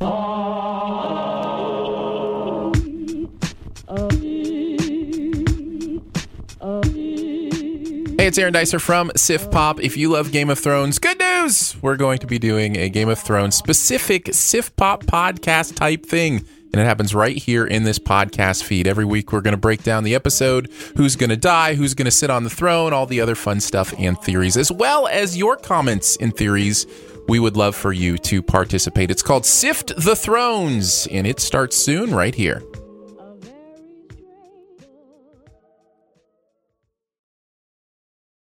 Hey, it's Aaron Dicer from SiftPop. If you love Game of Thrones, good news! We're going to be doing a Game of Thrones specific SiftPop podcast type thing. And it happens right here in this podcast feed. Every week, we're going to break down the episode who's going to die, who's going to sit on the throne, all the other fun stuff and theories, as well as your comments and theories. We would love for you to participate. It's called Sift the Thrones, and it starts soon right here.